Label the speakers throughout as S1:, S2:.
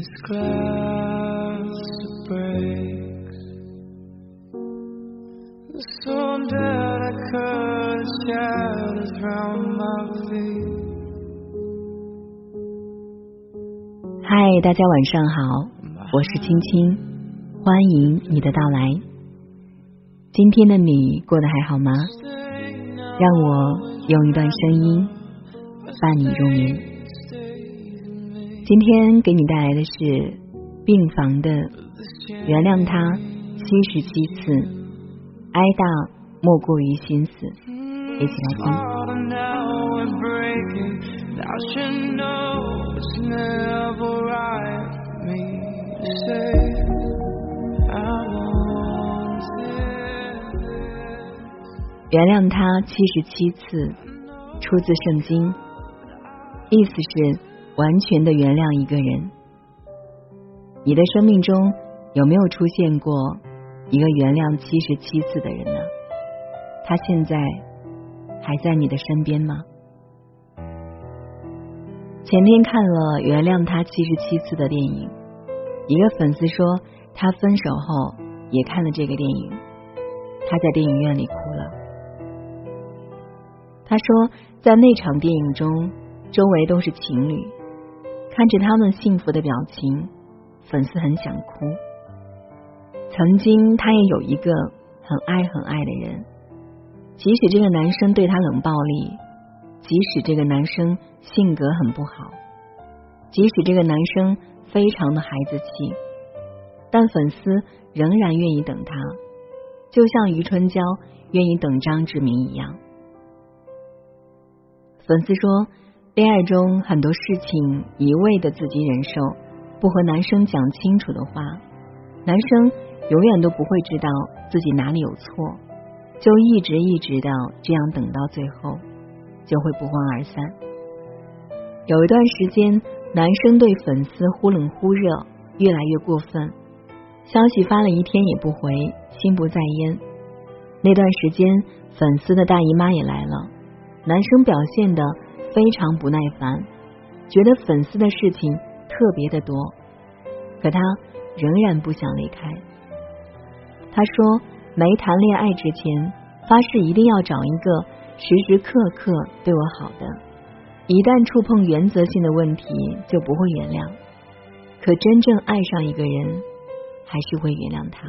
S1: this glass breaks. The storm that occurs shadows round my feet.
S2: 嗨，大家晚上好，我是青青，欢迎你的到来。今天的你过得还好吗？让我用一段声音伴你入眠。今天给你带来的是病房的原谅他七十七次哀悼莫过于心死。一起来听。原谅他七十七次出自圣经意思是完全的原谅一个人。你的生命中有没有出现过一个原谅七十七次的人呢？他现在还在你的身边吗？前天看了《原谅他七十七次》的电影，一个粉丝说他分手后也看了这个电影，他在电影院里哭了。他说，在那场电影中，周围都是情侣，看着他们幸福的表情，粉丝很想哭。曾经他也有一个很爱很爱的人，即使这个男生对他冷暴力，即使这个男生性格很不好，即使这个男生非常的孩子气，但粉丝仍然愿意等他，就像余春娇愿意等张志明一样。粉丝说，恋爱中很多事情一味的自己忍受，不和男生讲清楚的话，男生永远都不会知道自己哪里有错，就一直一直的这样等到最后，就会不欢而散。有一段时间，男生对粉丝忽冷忽热，越来越过分，消息发了一天也不回，心不在焉。那段时间，粉丝的大姨妈也来了。男生表现的非常不耐烦，觉得粉丝的事情特别的多，可他仍然不想离开。他说，没谈恋爱之前，发誓一定要找一个时时刻刻对我好的，一旦触碰原则性的问题就不会原谅。可真正爱上一个人，还是会原谅他。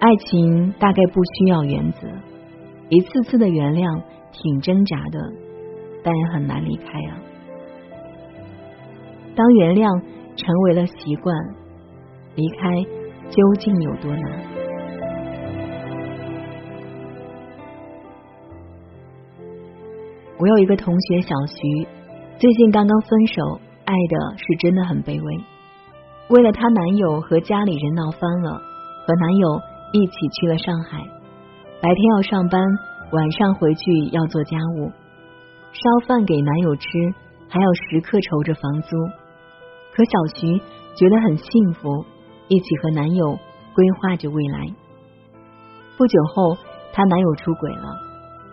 S2: 爱情大概不需要原则。一次次的原谅挺挣扎的，但也很难离开啊。当原谅成为了习惯，离开究竟有多难？我有一个同学小徐，最近刚刚分手，爱的是真的很卑微。为了她男友和家里人闹翻了，和男友一起去了上海。白天要上班，晚上回去要做家务，烧饭给男友吃，还要时刻愁着房租。可小徐觉得很幸福，一起和男友规划着未来。不久后，她男友出轨了，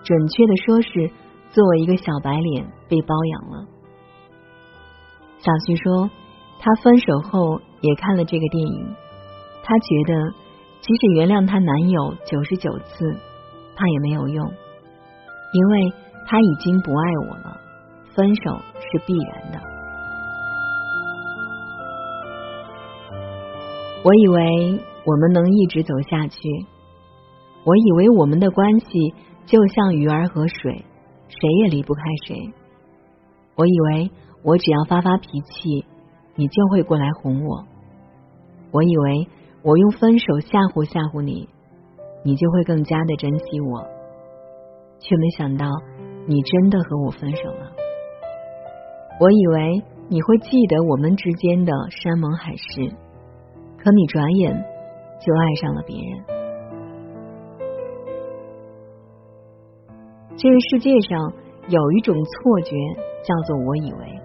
S2: 准确的说是作为一个小白脸被包养了。小徐说，她分手后也看了这个电影，她觉得。即使原谅她男友九十九次，她也没有用，因为他已经不爱我了，分手是必然的。我以为我们能一直走下去，我以为我们的关系就像鱼儿和水，谁也离不开谁。我以为我只要发发脾气，你就会过来哄我。我以为。我用分手吓唬吓唬你，你就会更加的珍惜我，却没想到你真的和我分手了。我以为你会记得我们之间的山盟海誓，可你转眼就爱上了别人。这个世界上有一种错觉，叫做我以为。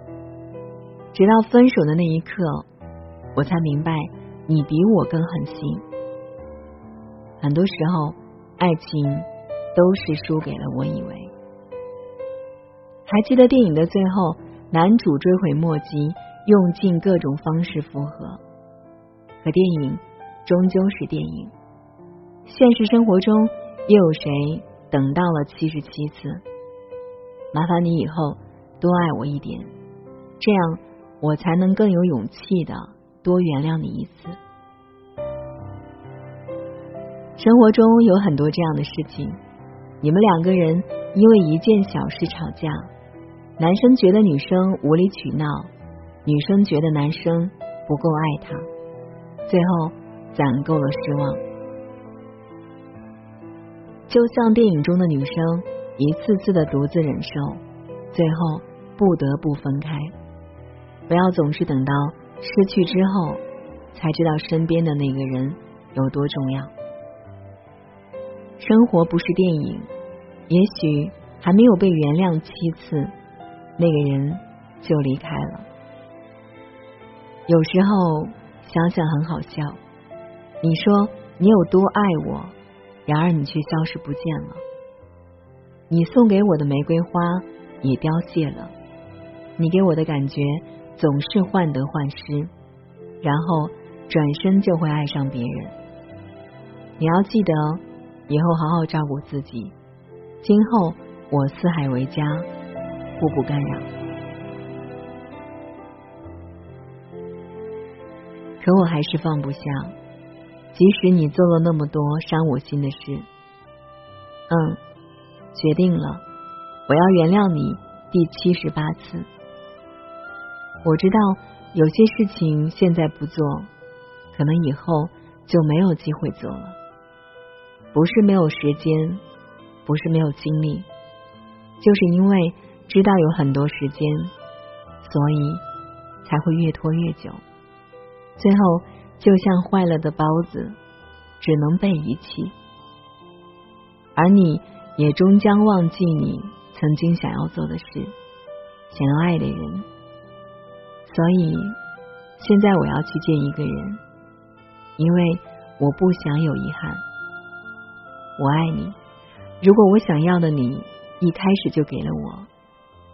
S2: 直到分手的那一刻，我才明白。你比我更狠心。很多时候，爱情都是输给了我以为。还记得电影的最后，男主追悔莫及，用尽各种方式复合。可电影终究是电影，现实生活中又有谁等到了七十七次？麻烦你以后多爱我一点，这样我才能更有勇气的多原谅你一次。生活中有很多这样的事情，你们两个人因为一件小事吵架，男生觉得女生无理取闹，女生觉得男生不够爱她，最后攒够了失望。就像电影中的女生一次次的独自忍受，最后不得不分开。不要总是等到失去之后，才知道身边的那个人有多重要。生活不是电影，也许还没有被原谅七次，那个人就离开了。有时候想想很好笑，你说你有多爱我，然而你却消失不见了。你送给我的玫瑰花也凋谢了，你给我的感觉总是患得患失，然后转身就会爱上别人。你要记得。以后好好照顾自己，今后我四海为家，互不干扰。可我还是放不下，即使你做了那么多伤我心的事。嗯，决定了，我要原谅你第七十八次。我知道有些事情现在不做，可能以后就没有机会做了。不是没有时间，不是没有精力，就是因为知道有很多时间，所以才会越拖越久。最后就像坏了的包子，只能被遗弃。而你也终将忘记你曾经想要做的事，想要爱的人。所以现在我要去见一个人，因为我不想有遗憾。我爱你。如果我想要的你一开始就给了我，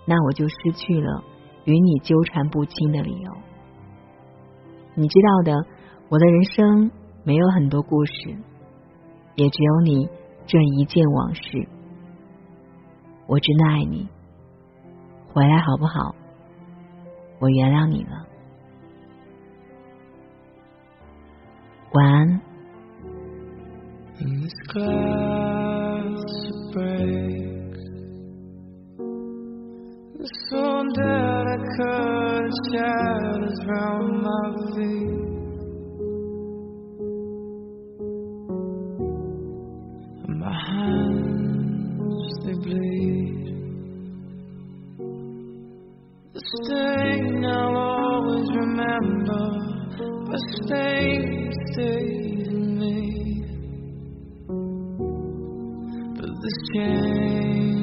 S2: 那我就失去了与你纠缠不清的理由。你知道的，我的人生没有很多故事，也只有你这一件往事。我真的爱你，回来好不好？我原谅你了。晚安。
S1: I cut shadows round my feet And my hands, they bleed The stain I'll always remember The stain stays in me But this changes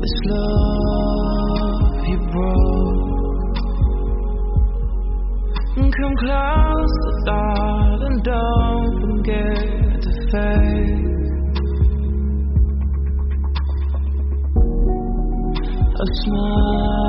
S1: This love you brought. Come closer, darling, don't forget to fade. A smile